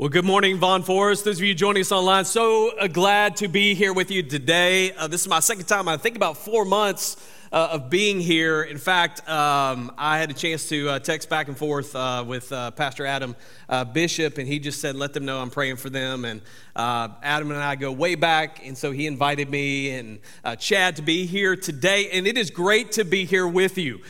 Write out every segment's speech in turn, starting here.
Well, good morning, Vaughn Forest. Those of you joining us online, so uh, glad to be here with you today. Uh, this is my second time, I think about four months uh, of being here. In fact, um, I had a chance to uh, text back and forth uh, with uh, Pastor Adam Bishop, and he just said, Let them know I'm praying for them. And Adam and I go way back, and so he invited me and Chad to be here today, and it is great to be here with you.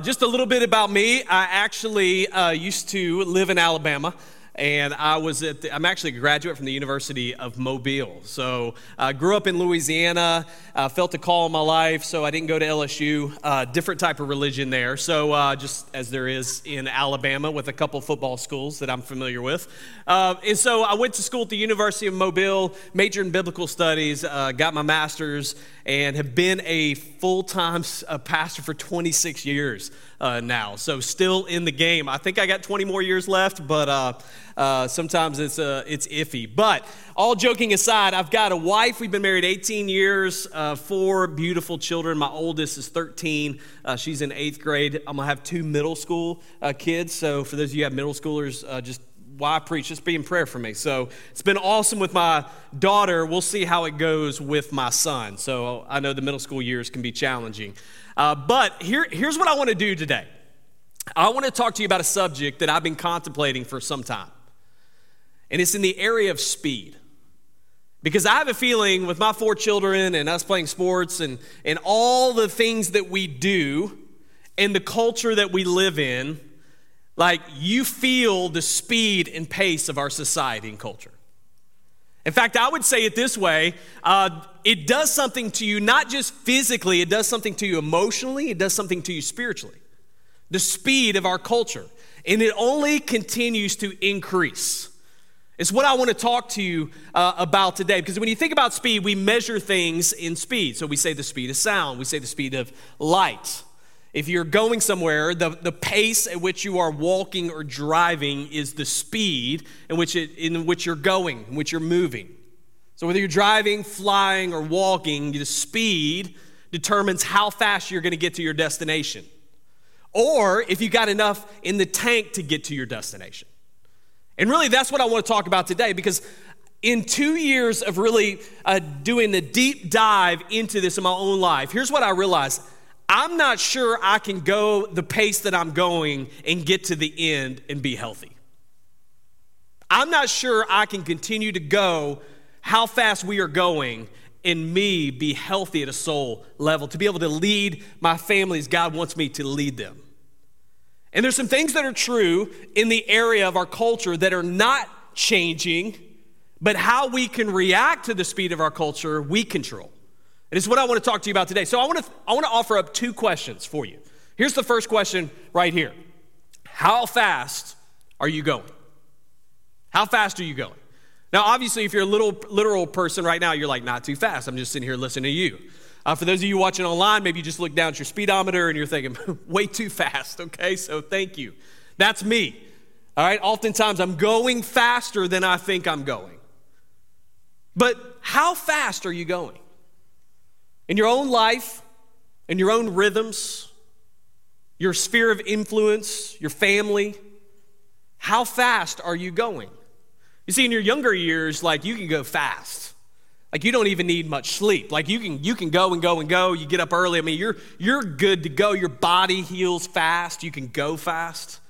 just a little bit about me I actually used to live in Alabama and I was at the, I'm actually a graduate from the University of Mobile. So I uh, grew up in Louisiana, uh, felt a call in my life, so I didn't go to LSU. Uh, different type of religion there, so uh, just as there is in Alabama with a couple football schools that I'm familiar with. Uh, and so I went to school at the University of Mobile, majored in biblical studies, uh, got my master's, and have been a full-time pastor for 26 years uh, now. So still in the game. I think I got 20 more years left, but uh, uh, sometimes it's, uh, it's iffy. But all joking aside, I've got a wife. We've been married 18 years, uh, four beautiful children. My oldest is 13. Uh, she's in eighth grade. I'm to have two middle school kids. So for those of you who have middle schoolers, just why I preach, just be in prayer for me. So it's been awesome with my daughter. We'll see how it goes with my son. So I know the middle school years can be challenging. Uh, but here, here's what I want to do today I want to talk to you about a subject that I've been contemplating for some time, and it's in the area of speed. Because I have a feeling with my four children and us playing sports and, and all the things that we do and the culture that we live in, like you feel the speed and pace of our society and culture. In fact, I would say it this way uh, it does something to you, not just physically, it does something to you emotionally, it does something to you spiritually. The speed of our culture. And it only continues to increase. It's what I want to talk to you uh, about today. Because when you think about speed, we measure things in speed. So we say the speed of sound, we say the speed of light. If you're going somewhere, the, the pace at which you are walking or driving is the speed in which, it, in which you're going, in which you're moving. So whether you're driving, flying, or walking, the speed determines how fast you're going to get to your destination. Or if you got enough in the tank to get to your destination. And really, that's what I want to talk about today because in two years of really uh, doing a deep dive into this in my own life, here's what I realized I'm not sure I can go the pace that I'm going and get to the end and be healthy. I'm not sure I can continue to go how fast we are going and me be healthy at a soul level, to be able to lead my families God wants me to lead them. And there's some things that are true in the area of our culture that are not changing, but how we can react to the speed of our culture, we control. And it's what I want to talk to you about today. So I want to, I want to offer up two questions for you. Here's the first question right here How fast are you going? How fast are you going? Now, obviously, if you're a little literal person right now, you're like, not too fast. I'm just sitting here listening to you. Uh, for those of you watching online, maybe you just look down at your speedometer and you're thinking, way too fast, okay? So thank you. That's me. All right, oftentimes I'm going faster than I think I'm going. But how fast are you going? In your own life, in your own rhythms, your sphere of influence, your family, how fast are you going? You see, in your younger years, like you can go fast. Like you don't even need much sleep. Like you can you can go and go and go. You get up early. I mean, you're you're good to go. Your body heals fast. You can go fast.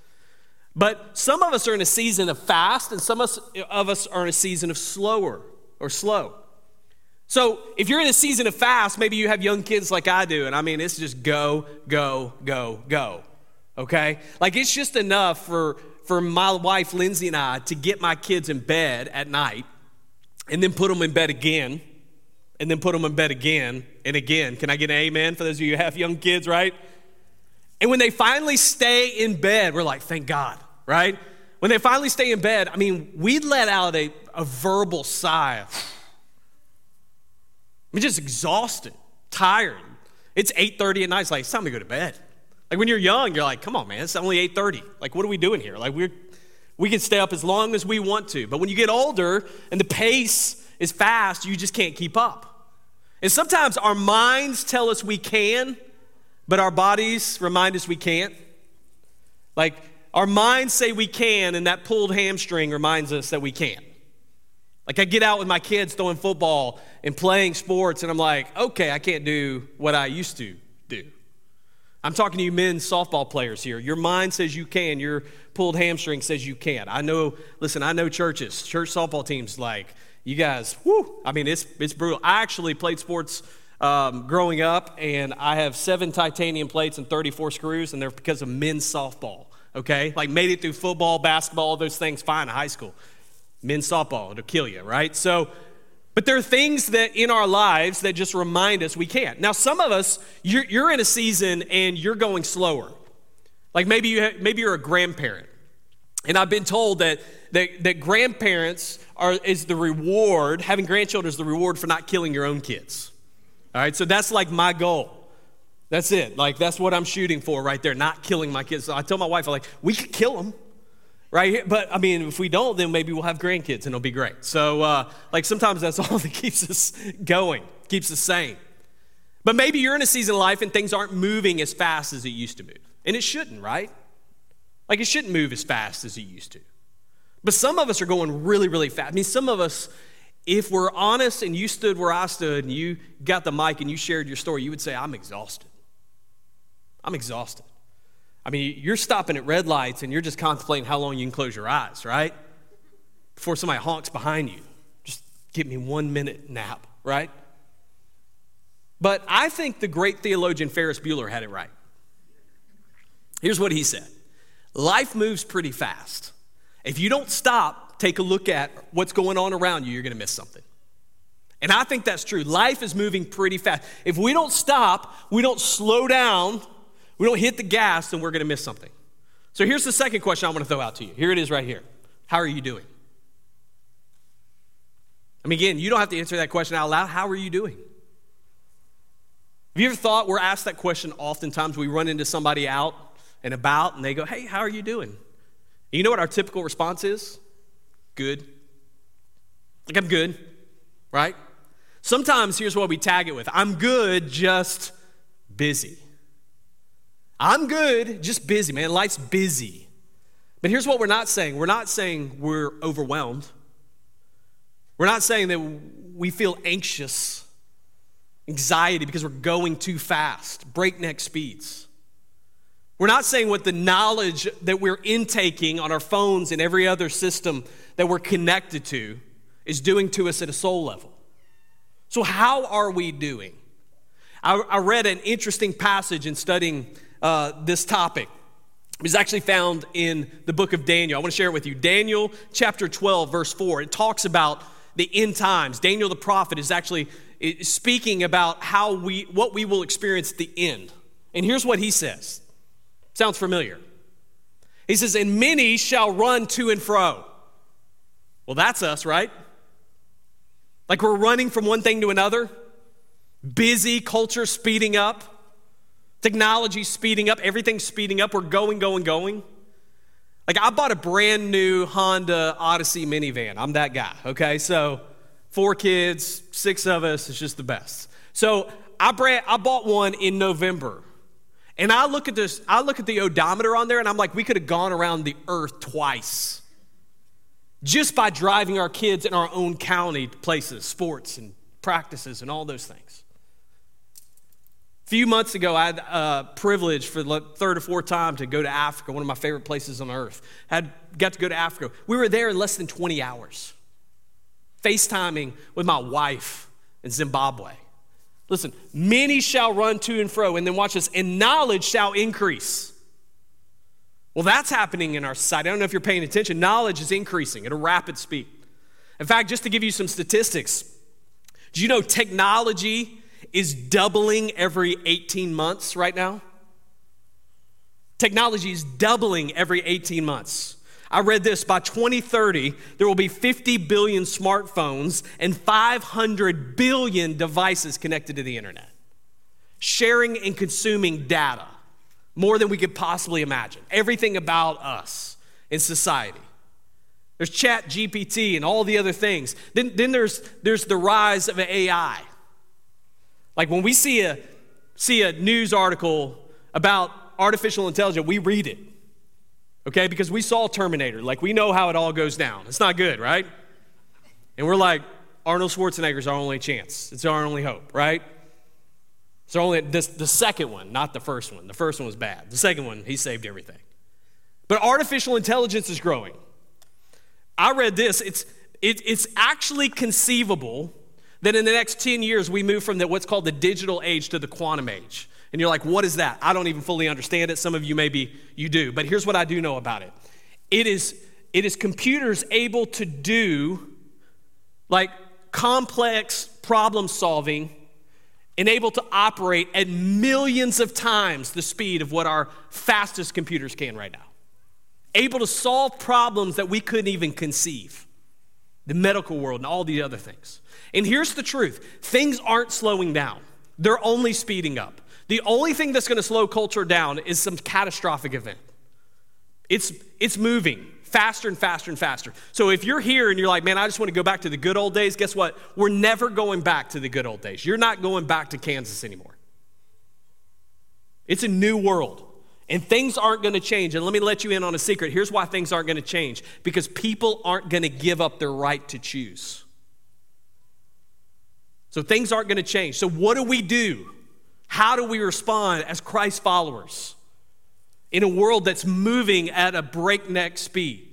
But some of us are in a season of fast, and some of us, of us are in a season of slower or slow. So, if you're in a season of fast, maybe you have young kids like I do, and I mean, it's just go, go, go, go. Okay? Like, it's just enough for, for my wife, Lindsay, and I to get my kids in bed at night and then put them in bed again and then put them in bed again and again. Can I get an amen for those of you who have young kids, right? And when they finally stay in bed, we're like, thank God, right? When they finally stay in bed, I mean, we let out a, a verbal sigh I'm just exhausted, tired. It's 8:30 at night. It's like it's time to go to bed. Like when you're young, you're like, come on, man, it's only 8:30. Like, what are we doing here? Like we're we can stay up as long as we want to. But when you get older and the pace is fast, you just can't keep up. And sometimes our minds tell us we can, but our bodies remind us we can't. Like our minds say we can, and that pulled hamstring reminds us that we can't. Like I get out with my kids throwing football and playing sports, and I'm like, okay, I can't do what I used to do. I'm talking to you men's softball players here. Your mind says you can, your pulled hamstring says you can't. I know, listen, I know churches, church softball teams like, you guys, whoo, I mean, it's, it's brutal. I actually played sports um, growing up, and I have seven titanium plates and 34 screws, and they're because of men's softball, okay? Like made it through football, basketball, all those things fine in high school. Men's softball, it'll kill you, right? So, but there are things that in our lives that just remind us we can't. Now, some of us, you're, you're in a season and you're going slower. Like maybe, you have, maybe you're a grandparent. And I've been told that, that, that grandparents are, is the reward, having grandchildren is the reward for not killing your own kids. All right, so that's like my goal. That's it. Like, that's what I'm shooting for right there, not killing my kids. So I tell my wife, I'm like, we could kill them right. But I mean, if we don't, then maybe we'll have grandkids and it'll be great. So, uh, like, sometimes that's all that keeps us going, keeps us sane. But maybe you're in a season of life and things aren't moving as fast as it used to move. And it shouldn't, right? Like, it shouldn't move as fast as it used to. But some of us are going really, really fast. I mean, some of us, if we're honest and you stood where I stood and you got the mic and you shared your story, you would say, I'm exhausted. I'm exhausted. I mean, you're stopping at red lights and you're just contemplating how long you can close your eyes, right? Before somebody honks behind you. Just give me one minute nap, right? But I think the great theologian Ferris Bueller had it right. Here's what he said Life moves pretty fast. If you don't stop, take a look at what's going on around you, you're going to miss something. And I think that's true. Life is moving pretty fast. If we don't stop, we don't slow down, we don't hit the gas, then we're going to miss something. So here's the second question I want to throw out to you. Here it is right here. How are you doing? I mean, again, you don't have to answer that question out loud. How are you doing? Have you ever thought we're asked that question oftentimes? We run into somebody out and about and they go, Hey, how are you doing? And you know what our typical response is? Good. Like, I'm good, right? Sometimes here's what we tag it with I'm good, just busy. I'm good, just busy, man. Life's busy. But here's what we're not saying we're not saying we're overwhelmed. We're not saying that we feel anxious, anxiety because we're going too fast, breakneck speeds. We're not saying what the knowledge that we're intaking on our phones and every other system that we're connected to is doing to us at a soul level. So, how are we doing? I, I read an interesting passage in studying uh, this topic. It's actually found in the book of Daniel. I want to share it with you. Daniel chapter 12, verse 4. It talks about the end times. Daniel the prophet is actually speaking about how we what we will experience at the end. And here's what he says. Sounds familiar. He says, "And many shall run to and fro." Well, that's us, right? Like we're running from one thing to another. Busy culture speeding up. Technology's speeding up, everything's speeding up. We're going, going, going. Like, I bought a brand new Honda Odyssey minivan. I'm that guy, okay? So, four kids, six of us, it's just the best. So, I, I bought one in November. And I look at this, I look at the odometer on there, and I'm like, we could have gone around the earth twice just by driving our kids in our own county places, sports and practices and all those things. A few months ago, I had a uh, privilege for the third or fourth time to go to Africa, one of my favorite places on earth. Had got to go to Africa. We were there in less than 20 hours, FaceTiming with my wife in Zimbabwe. Listen, many shall run to and fro, and then watch this, and knowledge shall increase. Well, that's happening in our society. I don't know if you're paying attention. Knowledge is increasing at a rapid speed. In fact, just to give you some statistics, do you know technology is doubling every 18 months right now. Technology is doubling every 18 months. I read this by 2030, there will be 50 billion smartphones and 500 billion devices connected to the internet, sharing and consuming data more than we could possibly imagine. Everything about us in society. There's Chat GPT and all the other things. Then, then there's, there's the rise of AI. Like when we see a, see a news article about artificial intelligence, we read it. Okay, because we saw Terminator. Like, we know how it all goes down. It's not good, right? And we're like, Arnold Schwarzenegger's our only chance. It's our only hope, right? So only this, the second one, not the first one. The first one was bad. The second one, he saved everything. But artificial intelligence is growing. I read this. It's, it, it's actually conceivable that in the next 10 years we move from the, what's called the digital age to the quantum age. And you're like, what is that? I don't even fully understand it. Some of you maybe you do. But here's what I do know about it. It is, it is computers able to do like complex problem solving and able to operate at millions of times the speed of what our fastest computers can right now. Able to solve problems that we couldn't even conceive. The medical world and all the other things. And here's the truth things aren't slowing down, they're only speeding up. The only thing that's going to slow culture down is some catastrophic event. It's, it's moving faster and faster and faster. So if you're here and you're like, man, I just want to go back to the good old days, guess what? We're never going back to the good old days. You're not going back to Kansas anymore. It's a new world. And things aren't going to change. And let me let you in on a secret. Here's why things aren't going to change because people aren't going to give up their right to choose. So things aren't going to change. So, what do we do? How do we respond as Christ followers? in a world that's moving at a breakneck speed.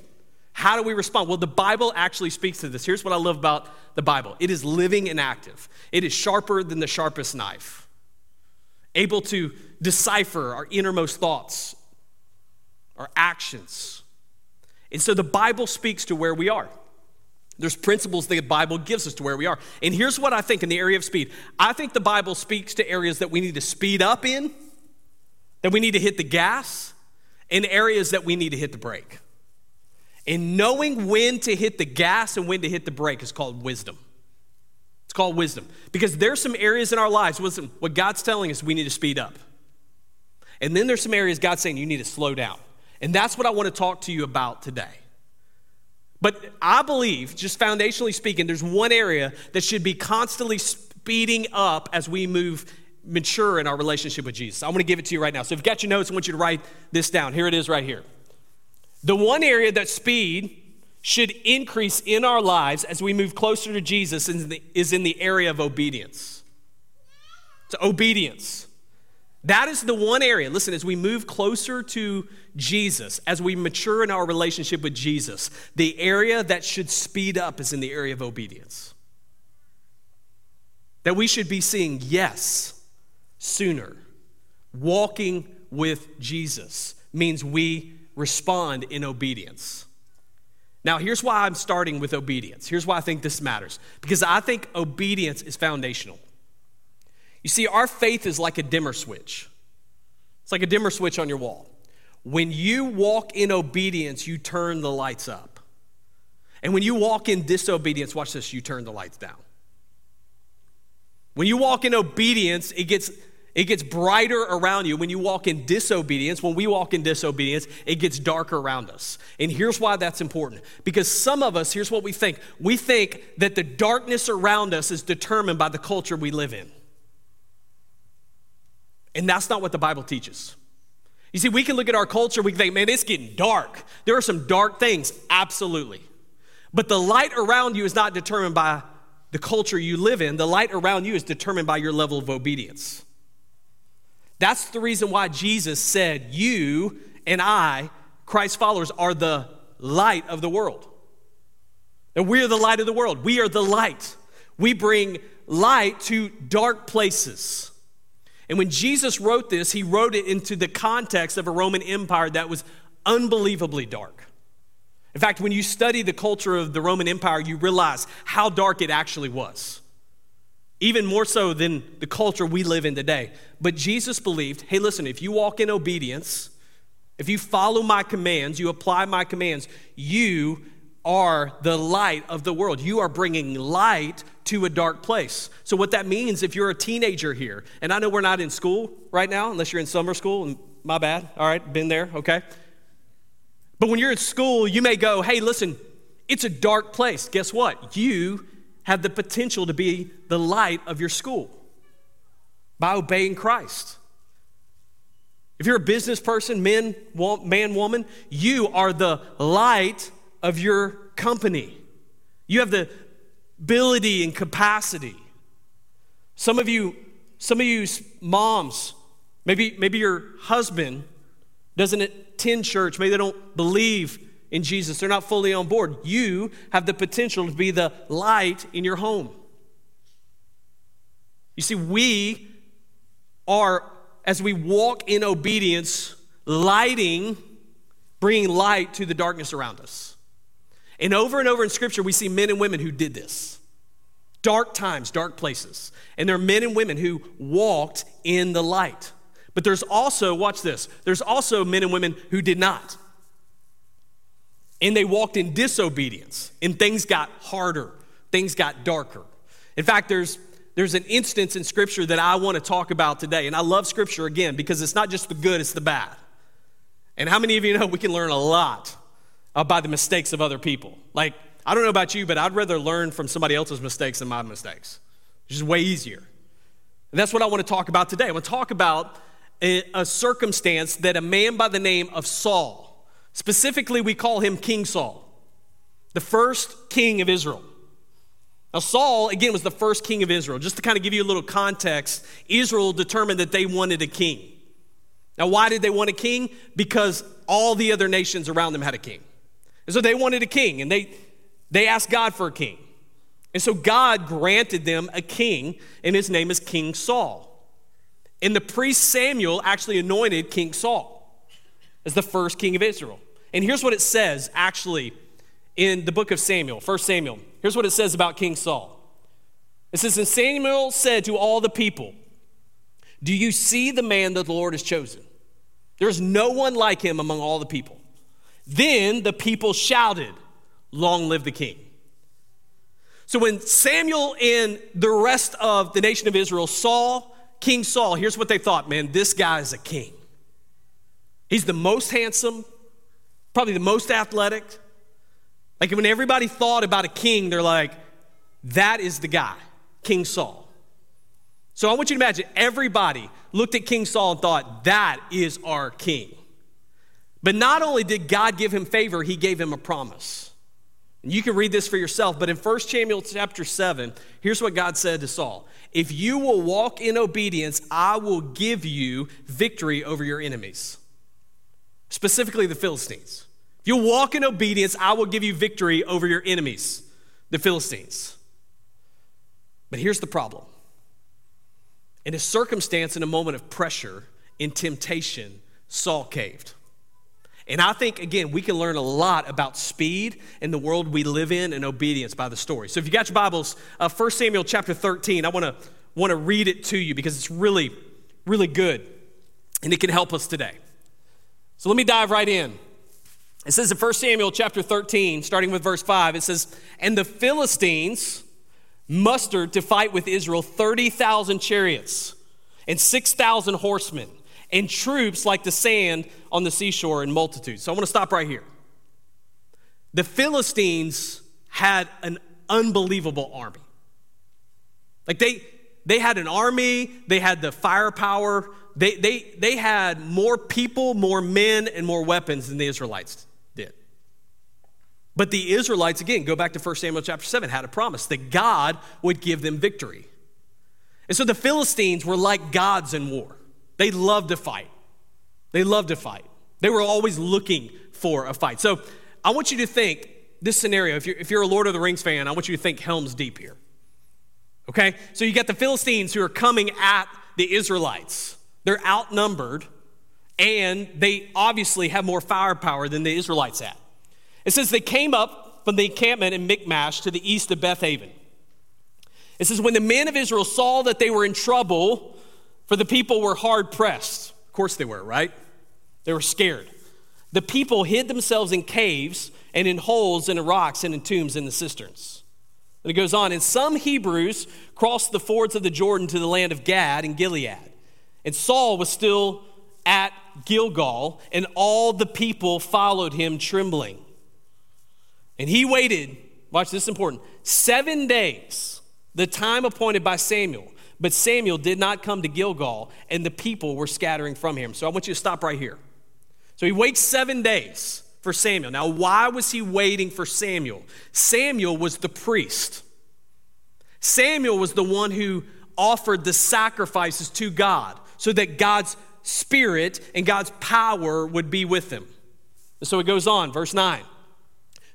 How do we respond? Well, the Bible actually speaks to this. Here's what I love about the Bible it is living and active, it is sharper than the sharpest knife, able to decipher our innermost thoughts, our actions. And so the Bible speaks to where we are. There's principles the Bible gives us to where we are. And here's what I think in the area of speed I think the Bible speaks to areas that we need to speed up in, that we need to hit the gas, in areas that we need to hit the brake. And knowing when to hit the gas and when to hit the brake is called wisdom. It's called wisdom. Because there's some areas in our lives, listen, what God's telling us we need to speed up. And then there's some areas God's saying you need to slow down. And that's what I want to talk to you about today. But I believe, just foundationally speaking, there's one area that should be constantly speeding up as we move mature in our relationship with Jesus. I'm going to give it to you right now. So if you've got your notes, I want you to write this down. Here it is right here. The one area that speed should increase in our lives as we move closer to Jesus is in the area of obedience. So, obedience. That is the one area. Listen, as we move closer to Jesus, as we mature in our relationship with Jesus, the area that should speed up is in the area of obedience. That we should be seeing yes sooner. Walking with Jesus means we respond in obedience. Now, here's why I'm starting with obedience. Here's why I think this matters because I think obedience is foundational. You see, our faith is like a dimmer switch, it's like a dimmer switch on your wall. When you walk in obedience, you turn the lights up. And when you walk in disobedience, watch this, you turn the lights down. When you walk in obedience, it gets it gets brighter around you when you walk in disobedience. When we walk in disobedience, it gets darker around us. And here's why that's important. Because some of us, here's what we think we think that the darkness around us is determined by the culture we live in. And that's not what the Bible teaches. You see, we can look at our culture, we can think, man, it's getting dark. There are some dark things, absolutely. But the light around you is not determined by the culture you live in, the light around you is determined by your level of obedience. That's the reason why Jesus said, You and I, Christ's followers, are the light of the world. And we are the light of the world. We are the light. We bring light to dark places. And when Jesus wrote this, he wrote it into the context of a Roman Empire that was unbelievably dark. In fact, when you study the culture of the Roman Empire, you realize how dark it actually was even more so than the culture we live in today. But Jesus believed hey, listen, if you walk in obedience, if you follow my commands, you apply my commands, you are the light of the world. You are bringing light to a dark place. So, what that means, if you're a teenager here, and I know we're not in school right now, unless you're in summer school, and my bad, all right, been there, okay? But when you're in school, you may go, hey, listen, it's a dark place. Guess what? You have the potential to be the light of your school by obeying Christ. If you're a business person, man, man, woman, you are the light of your company. You have the ability and capacity. Some of you, some of you moms, maybe, maybe your husband doesn't attend church, maybe they don't believe in Jesus, they're not fully on board. You have the potential to be the light in your home. You see, we are as we walk in obedience, lighting, bringing light to the darkness around us. And over and over in Scripture, we see men and women who did this. Dark times, dark places. And there are men and women who walked in the light. But there's also, watch this, there's also men and women who did not. And they walked in disobedience, and things got harder, things got darker. In fact, there's there's an instance in Scripture that I want to talk about today. And I love Scripture again because it's not just the good, it's the bad. And how many of you know we can learn a lot by the mistakes of other people? Like, I don't know about you, but I'd rather learn from somebody else's mistakes than my mistakes. It's just way easier. And that's what I want to talk about today. I want to talk about a, a circumstance that a man by the name of Saul, specifically, we call him King Saul, the first king of Israel. Now, Saul, again, was the first king of Israel. Just to kind of give you a little context, Israel determined that they wanted a king. Now, why did they want a king? Because all the other nations around them had a king. And so they wanted a king, and they, they asked God for a king. And so God granted them a king, and his name is King Saul. And the priest Samuel actually anointed King Saul as the first king of Israel. And here's what it says actually in the book of Samuel, 1 Samuel. Here's what it says about King Saul. It says, And Samuel said to all the people, Do you see the man that the Lord has chosen? There is no one like him among all the people. Then the people shouted, Long live the king. So when Samuel and the rest of the nation of Israel saw King Saul, here's what they thought man, this guy is a king. He's the most handsome, probably the most athletic, like when everybody thought about a king, they're like, that is the guy, King Saul. So I want you to imagine everybody looked at King Saul and thought, that is our king. But not only did God give him favor, he gave him a promise. And you can read this for yourself, but in 1 Samuel chapter 7, here's what God said to Saul If you will walk in obedience, I will give you victory over your enemies, specifically the Philistines. If you walk in obedience, I will give you victory over your enemies, the Philistines. But here's the problem. In a circumstance, in a moment of pressure, in temptation, Saul caved. And I think, again, we can learn a lot about speed in the world we live in and obedience by the story. So if you got your Bibles, uh, 1 Samuel chapter 13, I want to want to read it to you because it's really, really good and it can help us today. So let me dive right in. It says in 1 Samuel chapter 13, starting with verse 5, it says, And the Philistines mustered to fight with Israel 30,000 chariots and 6,000 horsemen and troops like the sand on the seashore in multitudes. So I want to stop right here. The Philistines had an unbelievable army. Like they, they had an army, they had the firepower, they, they, they had more people, more men, and more weapons than the Israelites did. but the Israelites, again, go back to 1 Samuel chapter 7, had a promise that God would give them victory. And so the Philistines were like gods in war. They loved to fight. They loved to fight. They were always looking for a fight. So I want you to think this scenario. If you're, if you're a Lord of the Rings fan, I want you to think Helm's Deep here. Okay? So you got the Philistines who are coming at the Israelites. They're outnumbered, and they obviously have more firepower than the Israelites had. It says they came up from the encampment in Michmash to the east of Bethaven. It says, when the men of Israel saw that they were in trouble, for the people were hard pressed. Of course they were, right? They were scared. The people hid themselves in caves and in holes in the rocks and in tombs in the cisterns. And it goes on, and some Hebrews crossed the fords of the Jordan to the land of Gad and Gilead. And Saul was still at Gilgal, and all the people followed him trembling. And he waited, watch this is important, seven days, the time appointed by Samuel. But Samuel did not come to Gilgal, and the people were scattering from him. So I want you to stop right here. So he waits seven days for Samuel. Now, why was he waiting for Samuel? Samuel was the priest. Samuel was the one who offered the sacrifices to God so that God's spirit and God's power would be with him. So it goes on, verse 9.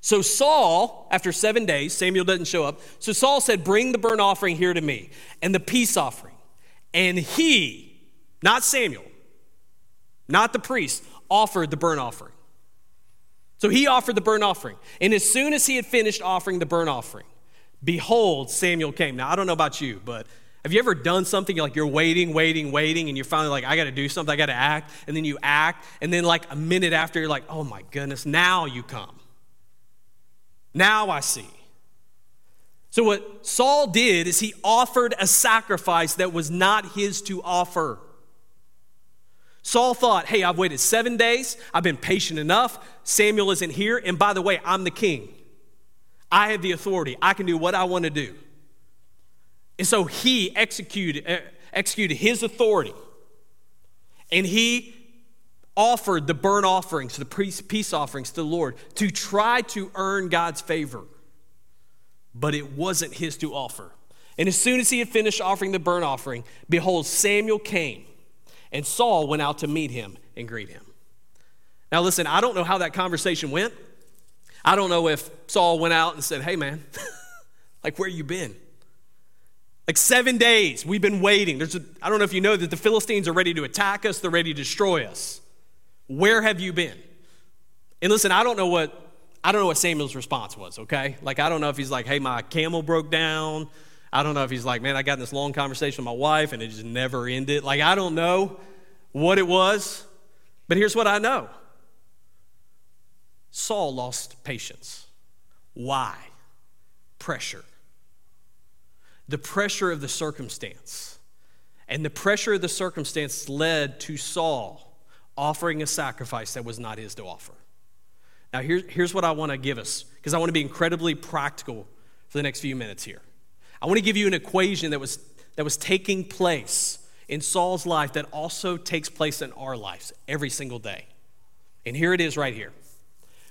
So Saul, after seven days, Samuel doesn't show up. So Saul said, Bring the burnt offering here to me and the peace offering. And he, not Samuel, not the priest, offered the burnt offering. So he offered the burnt offering. And as soon as he had finished offering the burnt offering, behold, Samuel came. Now, I don't know about you, but have you ever done something like you're waiting, waiting, waiting, and you're finally like, I got to do something, I got to act, and then you act, and then like a minute after, you're like, oh my goodness, now you come. Now I see. So, what Saul did is he offered a sacrifice that was not his to offer. Saul thought, hey, I've waited seven days. I've been patient enough. Samuel isn't here. And by the way, I'm the king. I have the authority. I can do what I want to do. And so he executed, uh, executed his authority. And he offered the burnt offerings, the peace offerings to the Lord to try to earn God's favor. But it wasn't his to offer. And as soon as he had finished offering the burnt offering, behold, Samuel came and Saul went out to meet him and greet him. Now, listen, I don't know how that conversation went. I don't know if Saul went out and said, Hey, man, like, where you been? Like seven days, we've been waiting. There's a, I don't know if you know that the Philistines are ready to attack us, they're ready to destroy us. Where have you been? And listen, I don't know what I don't know what Samuel's response was, okay? Like I don't know if he's like, "Hey, my camel broke down." I don't know if he's like, man, I got in this long conversation with my wife and it just never ended. Like, I don't know what it was, but here's what I know Saul lost patience. Why? Pressure. The pressure of the circumstance. And the pressure of the circumstance led to Saul offering a sacrifice that was not his to offer. Now, here, here's what I want to give us, because I want to be incredibly practical for the next few minutes here. I want to give you an equation that was, that was taking place in Saul's life that also takes place in our lives every single day. And here it is right here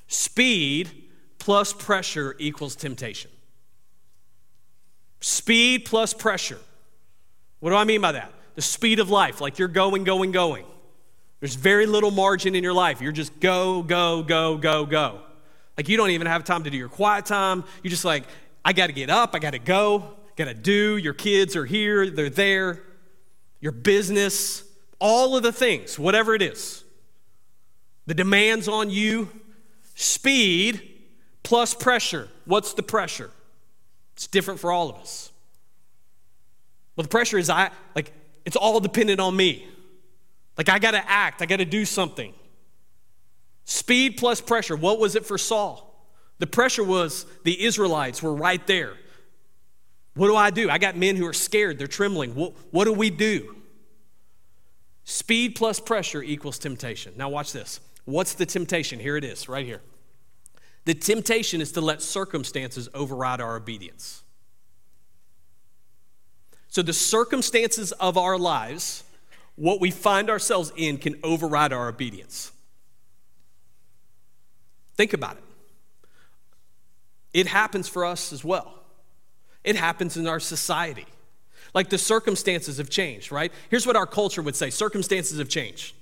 speed plus pressure equals temptation. Speed plus pressure. What do I mean by that? The speed of life, like you're going, going, going. There's very little margin in your life. You're just go, go, go, go, go. Like you don't even have time to do your quiet time. You're just like, I got to get up, I got to go, got to do. Your kids are here, they're there. Your business, all of the things, whatever it is. The demands on you, speed plus pressure. What's the pressure? It's different for all of us. Well, the pressure is I like it's all dependent on me. Like I got to act, I got to do something. Speed plus pressure. What was it for Saul? The pressure was the Israelites were right there. What do I do? I got men who are scared, they're trembling. What, what do we do? Speed plus pressure equals temptation. Now, watch this. What's the temptation? Here it is, right here. The temptation is to let circumstances override our obedience. So, the circumstances of our lives, what we find ourselves in, can override our obedience. Think about it. It happens for us as well. It happens in our society. Like the circumstances have changed, right? Here's what our culture would say circumstances have changed.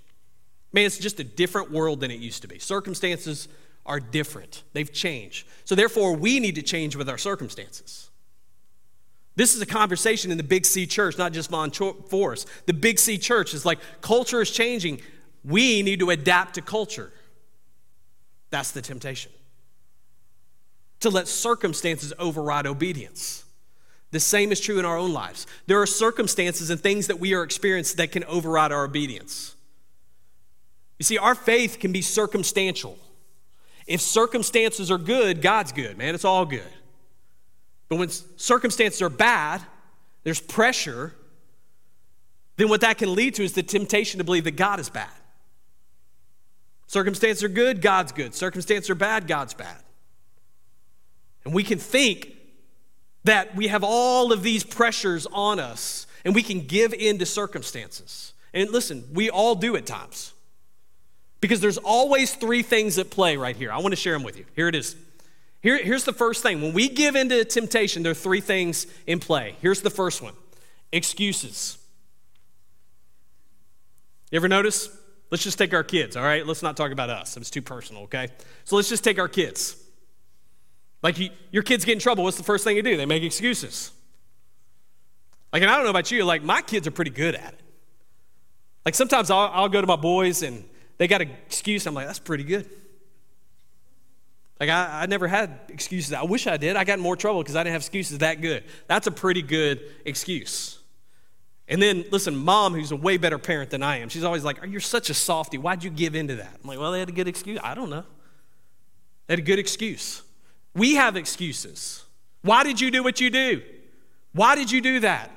Man, it's just a different world than it used to be. Circumstances are different, they've changed. So, therefore, we need to change with our circumstances. This is a conversation in the Big C church, not just Vaughn Forest. The Big C church is like culture is changing. We need to adapt to culture. That's the temptation to let circumstances override obedience. The same is true in our own lives. There are circumstances and things that we are experiencing that can override our obedience. You see, our faith can be circumstantial. If circumstances are good, God's good, man. It's all good. But when circumstances are bad, there's pressure, then what that can lead to is the temptation to believe that God is bad. Circumstances are good, God's good. Circumstances are bad, God's bad. And we can think that we have all of these pressures on us and we can give in to circumstances. And listen, we all do at times. Because there's always three things at play right here. I want to share them with you. Here it is. Here, here's the first thing. When we give into temptation, there are three things in play. Here's the first one excuses. You ever notice? Let's just take our kids, all right? Let's not talk about us. It's too personal, okay? So let's just take our kids. Like you, your kids get in trouble, what's the first thing you do? They make excuses. Like, and I don't know about you, like my kids are pretty good at it. Like sometimes I'll, I'll go to my boys and they got an excuse. I'm like, that's pretty good. Like I, I never had excuses. I wish I did. I got in more trouble because I didn't have excuses that good. That's a pretty good excuse. And then, listen, mom, who's a way better parent than I am, she's always like, You're such a softy. Why'd you give into that? I'm like, Well, they had a good excuse. I don't know. They had a good excuse. We have excuses. Why did you do what you do? Why did you do that?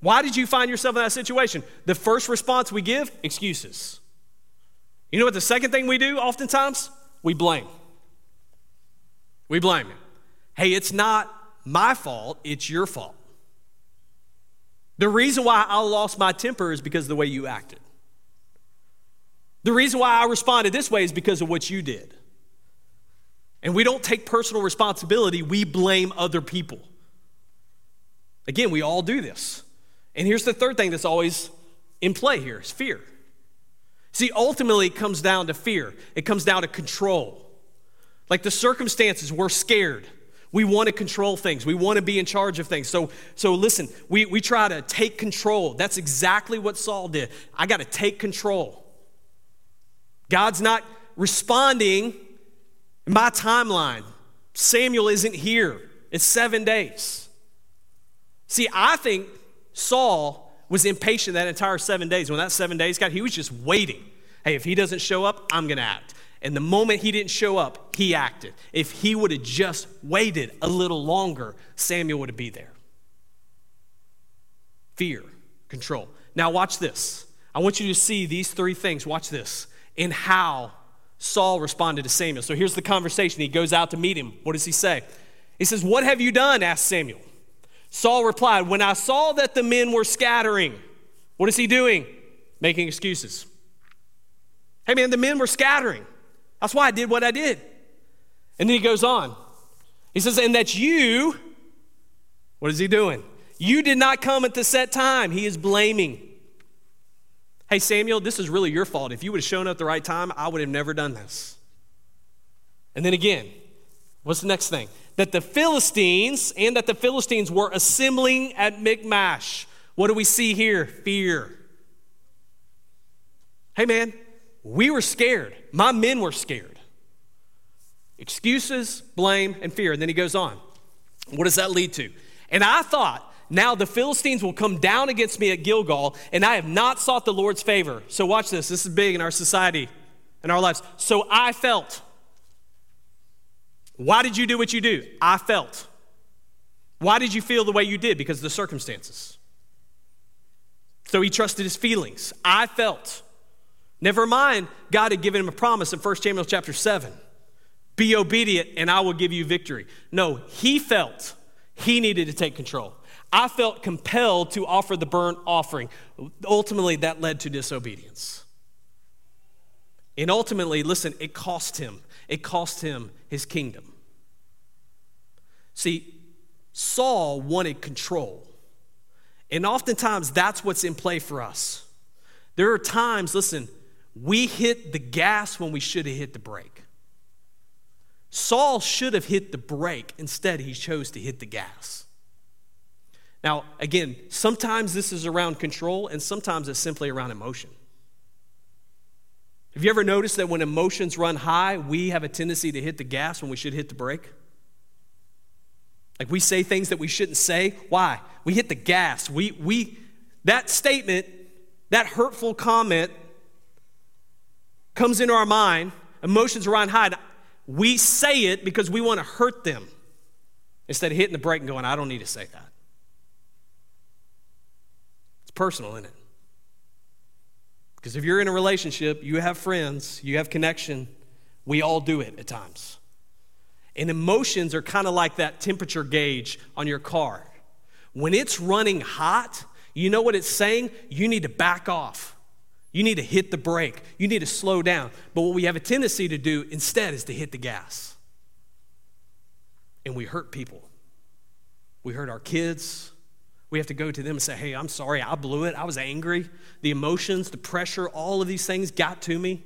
Why did you find yourself in that situation? The first response we give, excuses. You know what the second thing we do oftentimes? We blame. We blame him. Hey, it's not my fault, it's your fault. The reason why I lost my temper is because of the way you acted. The reason why I responded this way is because of what you did. And we don't take personal responsibility, we blame other people. Again, we all do this. And here's the third thing that's always in play here is fear. See, ultimately, it comes down to fear, it comes down to control. Like the circumstances, we're scared. We want to control things. We want to be in charge of things. So, so listen, we, we try to take control. That's exactly what Saul did. I got to take control. God's not responding in my timeline. Samuel isn't here. It's seven days. See, I think Saul was impatient that entire seven days. When that seven days got, he was just waiting. Hey, if he doesn't show up, I'm going to act. And the moment he didn't show up, he acted. If he would have just waited a little longer, Samuel would have been there. Fear, control. Now, watch this. I want you to see these three things. Watch this. In how Saul responded to Samuel. So here's the conversation. He goes out to meet him. What does he say? He says, What have you done? asked Samuel. Saul replied, When I saw that the men were scattering, what is he doing? Making excuses. Hey man, the men were scattering. That's why I did what I did. And then he goes on. He says, And that you, what is he doing? You did not come at the set time. He is blaming. Hey, Samuel, this is really your fault. If you would have shown up at the right time, I would have never done this. And then again, what's the next thing? That the Philistines and that the Philistines were assembling at Michmash. What do we see here? Fear. Hey, man, we were scared. My men were scared. Excuses, blame, and fear. And then he goes on. What does that lead to? And I thought, now the Philistines will come down against me at Gilgal, and I have not sought the Lord's favor. So watch this. This is big in our society, in our lives. So I felt. Why did you do what you do? I felt. Why did you feel the way you did? Because of the circumstances. So he trusted his feelings. I felt. Never mind, God had given him a promise in 1 Samuel chapter 7 be obedient and I will give you victory. No, he felt he needed to take control. I felt compelled to offer the burnt offering. Ultimately, that led to disobedience. And ultimately, listen, it cost him. It cost him his kingdom. See, Saul wanted control. And oftentimes, that's what's in play for us. There are times, listen, we hit the gas when we should have hit the brake. Saul should have hit the brake. Instead, he chose to hit the gas. Now, again, sometimes this is around control, and sometimes it's simply around emotion. Have you ever noticed that when emotions run high, we have a tendency to hit the gas when we should hit the brake? Like we say things that we shouldn't say. Why? We hit the gas. We, we, that statement, that hurtful comment comes into our mind, emotions run high. We say it because we want to hurt them instead of hitting the brake and going, I don't need to say that. It's personal, isn't it? Because if you're in a relationship, you have friends, you have connection, we all do it at times. And emotions are kind of like that temperature gauge on your car. When it's running hot, you know what it's saying? You need to back off. You need to hit the brake. You need to slow down. But what we have a tendency to do instead is to hit the gas. And we hurt people. We hurt our kids. We have to go to them and say, hey, I'm sorry, I blew it. I was angry. The emotions, the pressure, all of these things got to me.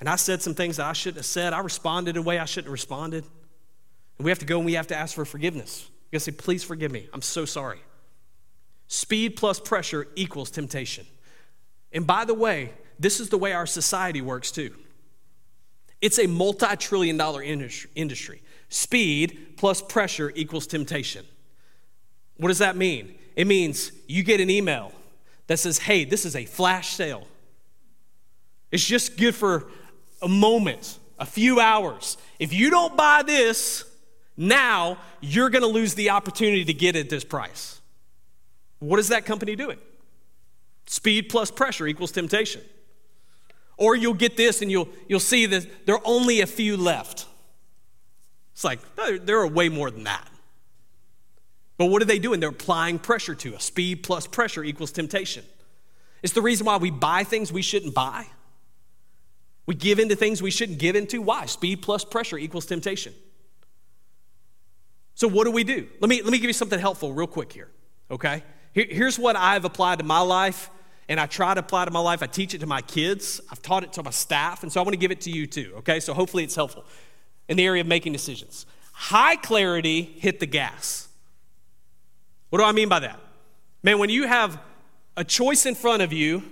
And I said some things that I shouldn't have said. I responded in a way I shouldn't have responded. And we have to go and we have to ask for forgiveness. You gotta say, please forgive me. I'm so sorry. Speed plus pressure equals temptation. And by the way, this is the way our society works too. It's a multi trillion dollar industry. Speed plus pressure equals temptation. What does that mean? It means you get an email that says, hey, this is a flash sale. It's just good for a moment, a few hours. If you don't buy this now, you're going to lose the opportunity to get it at this price. What is that company doing? Speed plus pressure equals temptation. Or you'll get this and you'll, you'll see that there are only a few left. It's like, there are way more than that. But what are they doing? They're applying pressure to us. Speed plus pressure equals temptation. It's the reason why we buy things we shouldn't buy. We give into things we shouldn't give into. Why? Speed plus pressure equals temptation. So, what do we do? Let me, let me give you something helpful real quick here, okay? Here, here's what I've applied to my life, and I try to apply to my life. I teach it to my kids, I've taught it to my staff, and so I want to give it to you too, okay? So hopefully it's helpful in the area of making decisions. High clarity, hit the gas. What do I mean by that? Man, when you have a choice in front of you,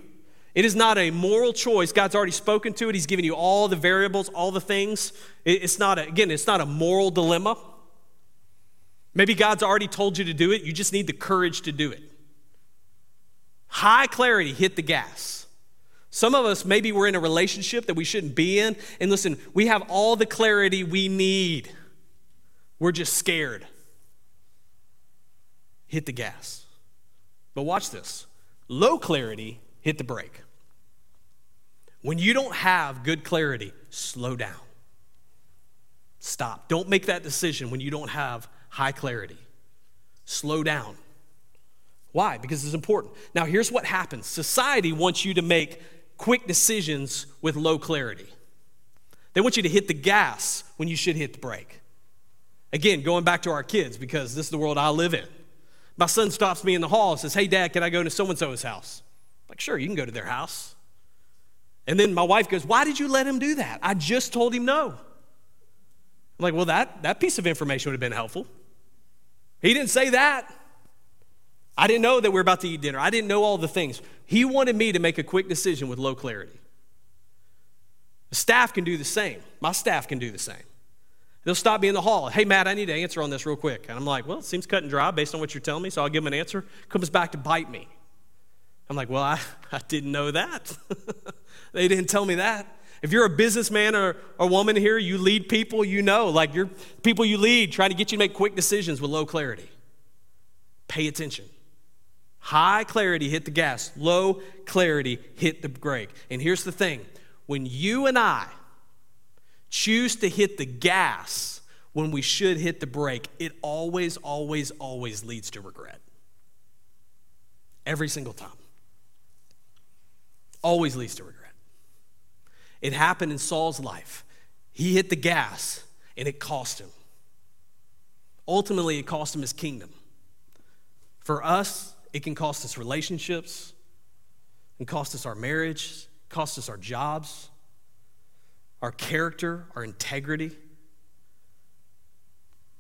it is not a moral choice. God's already spoken to it. He's given you all the variables, all the things. It's not, a, again, it's not a moral dilemma. Maybe God's already told you to do it. You just need the courage to do it. High clarity, hit the gas. Some of us, maybe we're in a relationship that we shouldn't be in. And listen, we have all the clarity we need. We're just scared. Hit the gas. But watch this low clarity, hit the brake. When you don't have good clarity, slow down. Stop. Don't make that decision when you don't have high clarity. Slow down. Why? Because it's important. Now, here's what happens society wants you to make quick decisions with low clarity. They want you to hit the gas when you should hit the brake. Again, going back to our kids, because this is the world I live in. My son stops me in the hall and says, Hey, Dad, can I go to so and so's house? I'm like, sure, you can go to their house. And then my wife goes, Why did you let him do that? I just told him no. I'm like, Well, that, that piece of information would have been helpful. He didn't say that. I didn't know that we are about to eat dinner. I didn't know all the things. He wanted me to make a quick decision with low clarity. The staff can do the same. My staff can do the same. They'll stop me in the hall. Hey, Matt, I need an answer on this real quick. And I'm like, well, it seems cut and dry based on what you're telling me, so I'll give him an answer. Comes back to bite me. I'm like, well, I, I didn't know that. they didn't tell me that. If you're a businessman or a woman here, you lead people, you know, like you're people you lead trying to get you to make quick decisions with low clarity. Pay attention. High clarity, hit the gas. Low clarity, hit the brake. And here's the thing when you and I choose to hit the gas when we should hit the brake, it always, always, always leads to regret. Every single time. Always leads to regret. It happened in Saul's life. He hit the gas and it cost him. Ultimately, it cost him his kingdom. For us, it can cost us relationships, and cost us our marriage, cost us our jobs, our character, our integrity.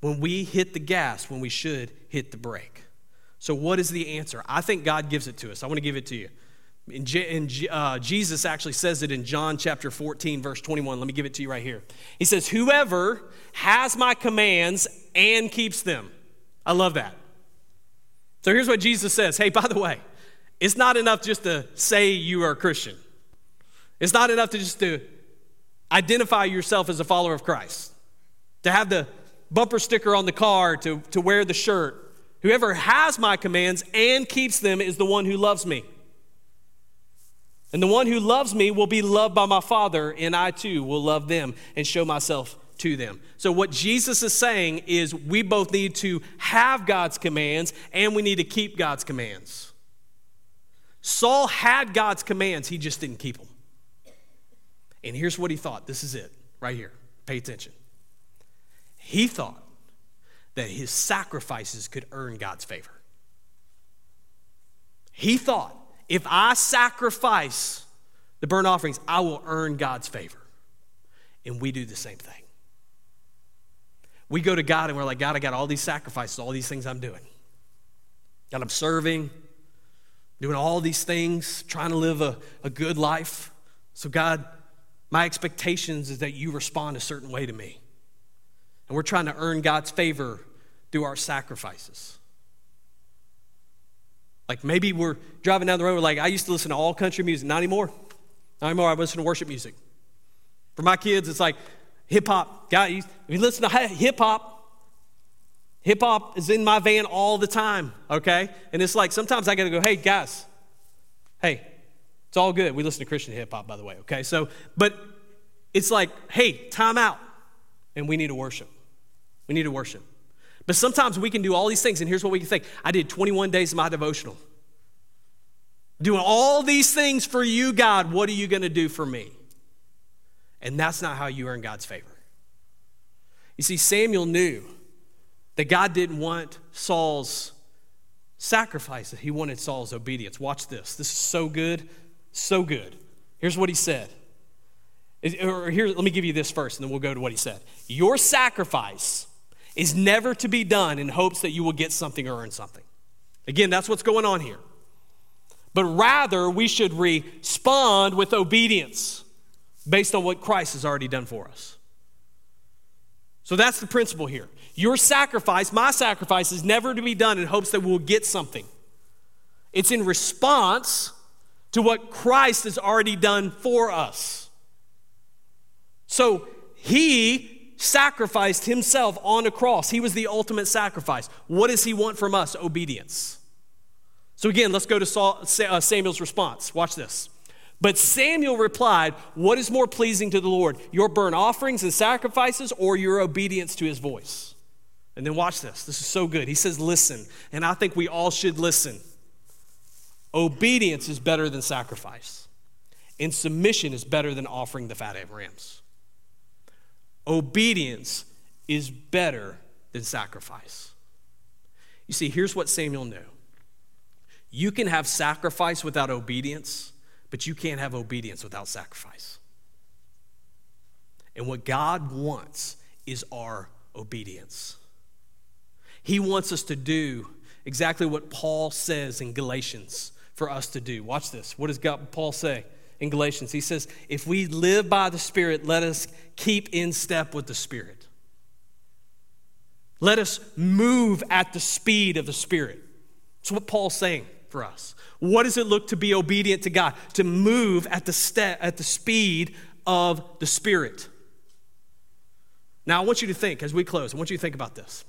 When we hit the gas when we should hit the brake. So, what is the answer? I think God gives it to us. I want to give it to you. Uh, Jesus actually says it in John chapter 14, verse 21. Let me give it to you right here. He says, Whoever has my commands and keeps them. I love that. So here's what Jesus says Hey, by the way, it's not enough just to say you are a Christian, it's not enough to just to identify yourself as a follower of Christ, to have the bumper sticker on the car, to, to wear the shirt. Whoever has my commands and keeps them is the one who loves me. And the one who loves me will be loved by my Father, and I too will love them and show myself to them. So, what Jesus is saying is we both need to have God's commands and we need to keep God's commands. Saul had God's commands, he just didn't keep them. And here's what he thought this is it, right here. Pay attention. He thought that his sacrifices could earn God's favor. He thought, if I sacrifice the burnt offerings, I will earn God's favor. And we do the same thing. We go to God and we're like, God, I got all these sacrifices, all these things I'm doing. God, I'm serving, doing all these things, trying to live a, a good life. So, God, my expectations is that you respond a certain way to me. And we're trying to earn God's favor through our sacrifices. Like maybe we're driving down the road, we're like, I used to listen to all country music, not anymore. Not anymore. I listen to worship music. For my kids, it's like hip hop. Guys, if you listen to hip hop, hip hop is in my van all the time, okay? And it's like sometimes I gotta go, hey, guys, hey, it's all good. We listen to Christian hip hop, by the way, okay? So, but it's like, hey, time out. And we need to worship. We need to worship. But sometimes we can do all these things, and here's what we can think I did 21 days of my devotional. Doing all these things for you, God, what are you to do for me? And that's not how you earn God's favor. You see, Samuel knew that God didn't want Saul's sacrifice, he wanted Saul's obedience. Watch this. This is so good, so good. Here's what he said. Or here, let me give you this first, and then we'll go to what he said. Your sacrifice is never to be done in hopes that you will get something or earn something. Again, that's what's going on here but rather we should respond with obedience based on what Christ has already done for us. So that's the principle here. Your sacrifice, my sacrifice, is never to be done in hopes that we'll get something. It's in response to what Christ has already done for us. So he sacrificed himself on a cross. He was the ultimate sacrifice. What does he want from us? Obedience. So again, let's go to uh, Samuel's response. Watch this. But Samuel replied, What is more pleasing to the Lord, your burnt offerings and sacrifices, or your obedience to his voice? And then watch this. This is so good. He says, Listen. And I think we all should listen. Obedience is better than sacrifice, and submission is better than offering the fat of rams. Obedience is better than sacrifice. You see, here's what Samuel knew you can have sacrifice without obedience, but you can't have obedience without sacrifice. And what God wants is our obedience. He wants us to do exactly what Paul says in Galatians for us to do. Watch this. What does God, Paul say in Galatians? He says, If we live by the Spirit, let us keep in step with the Spirit. Let us move at the speed of the Spirit. That's what Paul's saying for us. What does it look to be obedient to God? To move at the step, at the speed of the Spirit. Now, I want you to think as we close, I want you to think about this.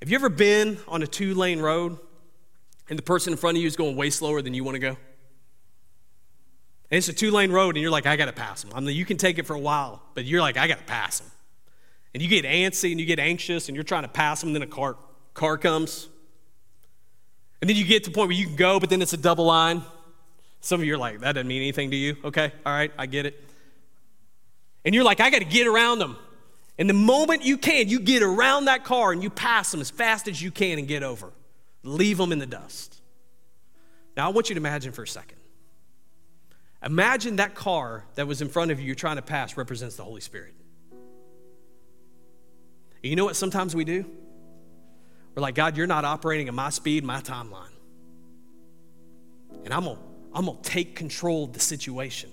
Have you ever been on a two lane road and the person in front of you is going way slower than you want to go? And it's a two lane road and you're like, I got to pass them. I mean, you can take it for a while, but you're like, I got to pass them. And you get antsy and you get anxious and you're trying to pass them, and then a car, car comes and then you get to the point where you can go, but then it's a double line. Some of you are like, that doesn't mean anything to you. Okay, all right, I get it. And you're like, I got to get around them. And the moment you can, you get around that car and you pass them as fast as you can and get over. Leave them in the dust. Now, I want you to imagine for a second. Imagine that car that was in front of you, you're trying to pass, represents the Holy Spirit. You know what sometimes we do? We're like, God, you're not operating at my speed, my timeline. And I'm going to I'm going to take control of the situation.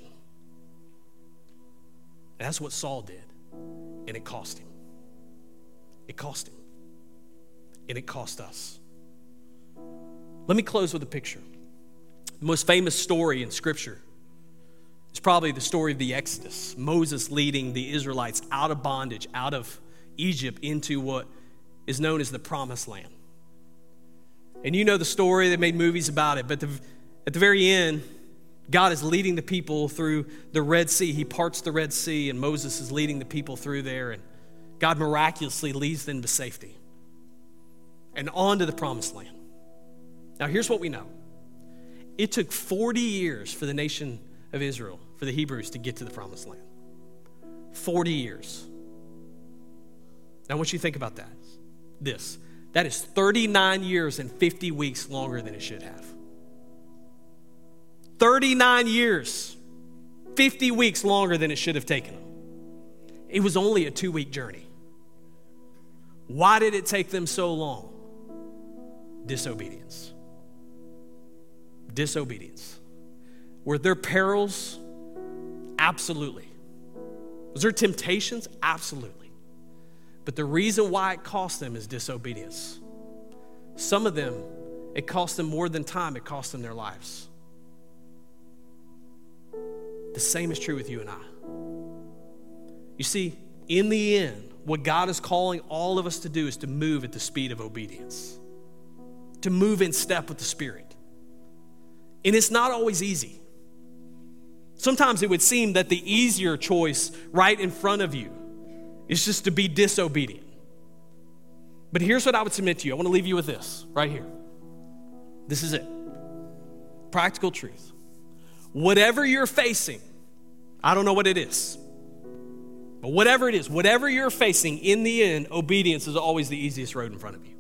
And that's what Saul did. And it cost him. It cost him. And it cost us. Let me close with a picture. The most famous story in Scripture is probably the story of the Exodus Moses leading the Israelites out of bondage, out of Egypt, into what is known as the Promised Land. And you know the story, they made movies about it, but the, at the very end, God is leading the people through the Red Sea. He parts the Red Sea, and Moses is leading the people through there. And God miraculously leads them to safety and on to the promised land. Now, here's what we know it took 40 years for the nation of Israel, for the Hebrews, to get to the promised land. 40 years. Now, I want you to think about that. This that is 39 years and 50 weeks longer than it should have. 39 years, 50 weeks longer than it should have taken them. It was only a two week journey. Why did it take them so long? Disobedience. Disobedience. Were there perils? Absolutely. Was there temptations? Absolutely. But the reason why it cost them is disobedience. Some of them, it cost them more than time, it cost them their lives. The same is true with you and I. You see, in the end, what God is calling all of us to do is to move at the speed of obedience, to move in step with the Spirit. And it's not always easy. Sometimes it would seem that the easier choice right in front of you is just to be disobedient. But here's what I would submit to you I want to leave you with this right here. This is it practical truth. Whatever you're facing, I don't know what it is, but whatever it is, whatever you're facing, in the end, obedience is always the easiest road in front of you.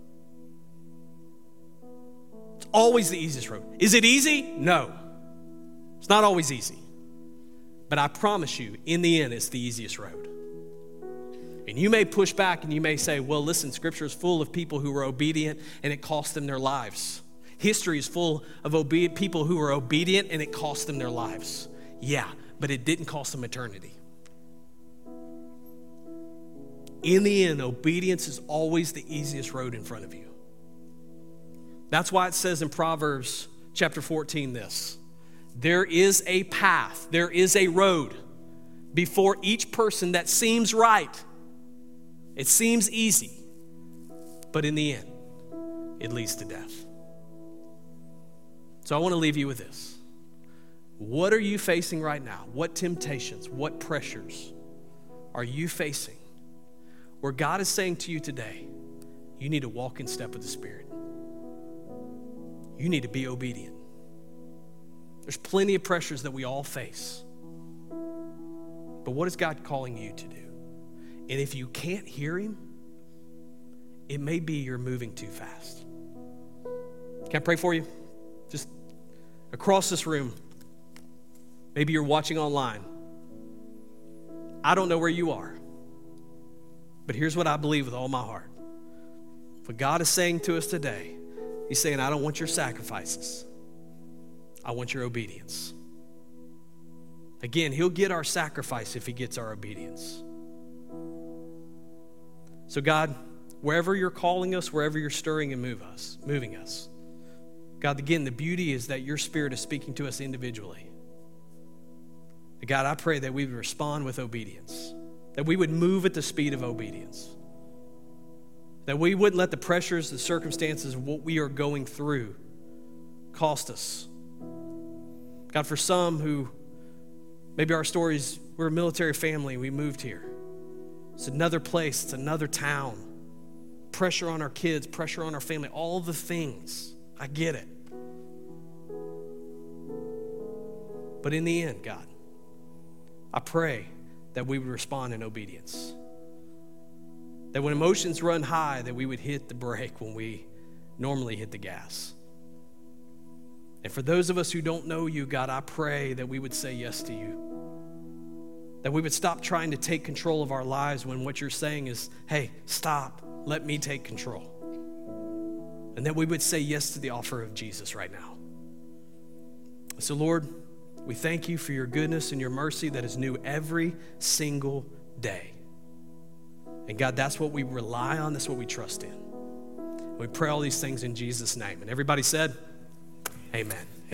It's always the easiest road. Is it easy? No. It's not always easy. But I promise you, in the end, it's the easiest road. And you may push back and you may say, well, listen, Scripture is full of people who were obedient and it cost them their lives. History is full of obe- people who were obedient and it cost them their lives. Yeah, but it didn't cost them eternity. In the end, obedience is always the easiest road in front of you. That's why it says in Proverbs chapter 14 this there is a path, there is a road before each person that seems right. It seems easy, but in the end, it leads to death. So I want to leave you with this. What are you facing right now? What temptations, what pressures are you facing where God is saying to you today, you need to walk in step with the Spirit? You need to be obedient. There's plenty of pressures that we all face. But what is God calling you to do? And if you can't hear Him, it may be you're moving too fast. Can I pray for you? Just across this room. Maybe you're watching online. I don't know where you are, but here's what I believe with all my heart. What God is saying to us today, He's saying, I don't want your sacrifices. I want your obedience. Again, He'll get our sacrifice if He gets our obedience. So, God, wherever you're calling us, wherever you're stirring and move us, moving us, God, again, the beauty is that your Spirit is speaking to us individually. God, I pray that we would respond with obedience, that we would move at the speed of obedience, that we wouldn't let the pressures, the circumstances, of what we are going through cost us God, for some who maybe our stories, we're a military family, we moved here. It's another place, it's another town. Pressure on our kids, pressure on our family, all the things. I get it. But in the end, God, I pray that we would respond in obedience. That when emotions run high, that we would hit the brake when we normally hit the gas. And for those of us who don't know you, God, I pray that we would say yes to you. That we would stop trying to take control of our lives when what you're saying is, hey, stop, let me take control. And that we would say yes to the offer of Jesus right now. So, Lord, we thank you for your goodness and your mercy that is new every single day. And God, that's what we rely on, that's what we trust in. We pray all these things in Jesus' name. And everybody said, Amen.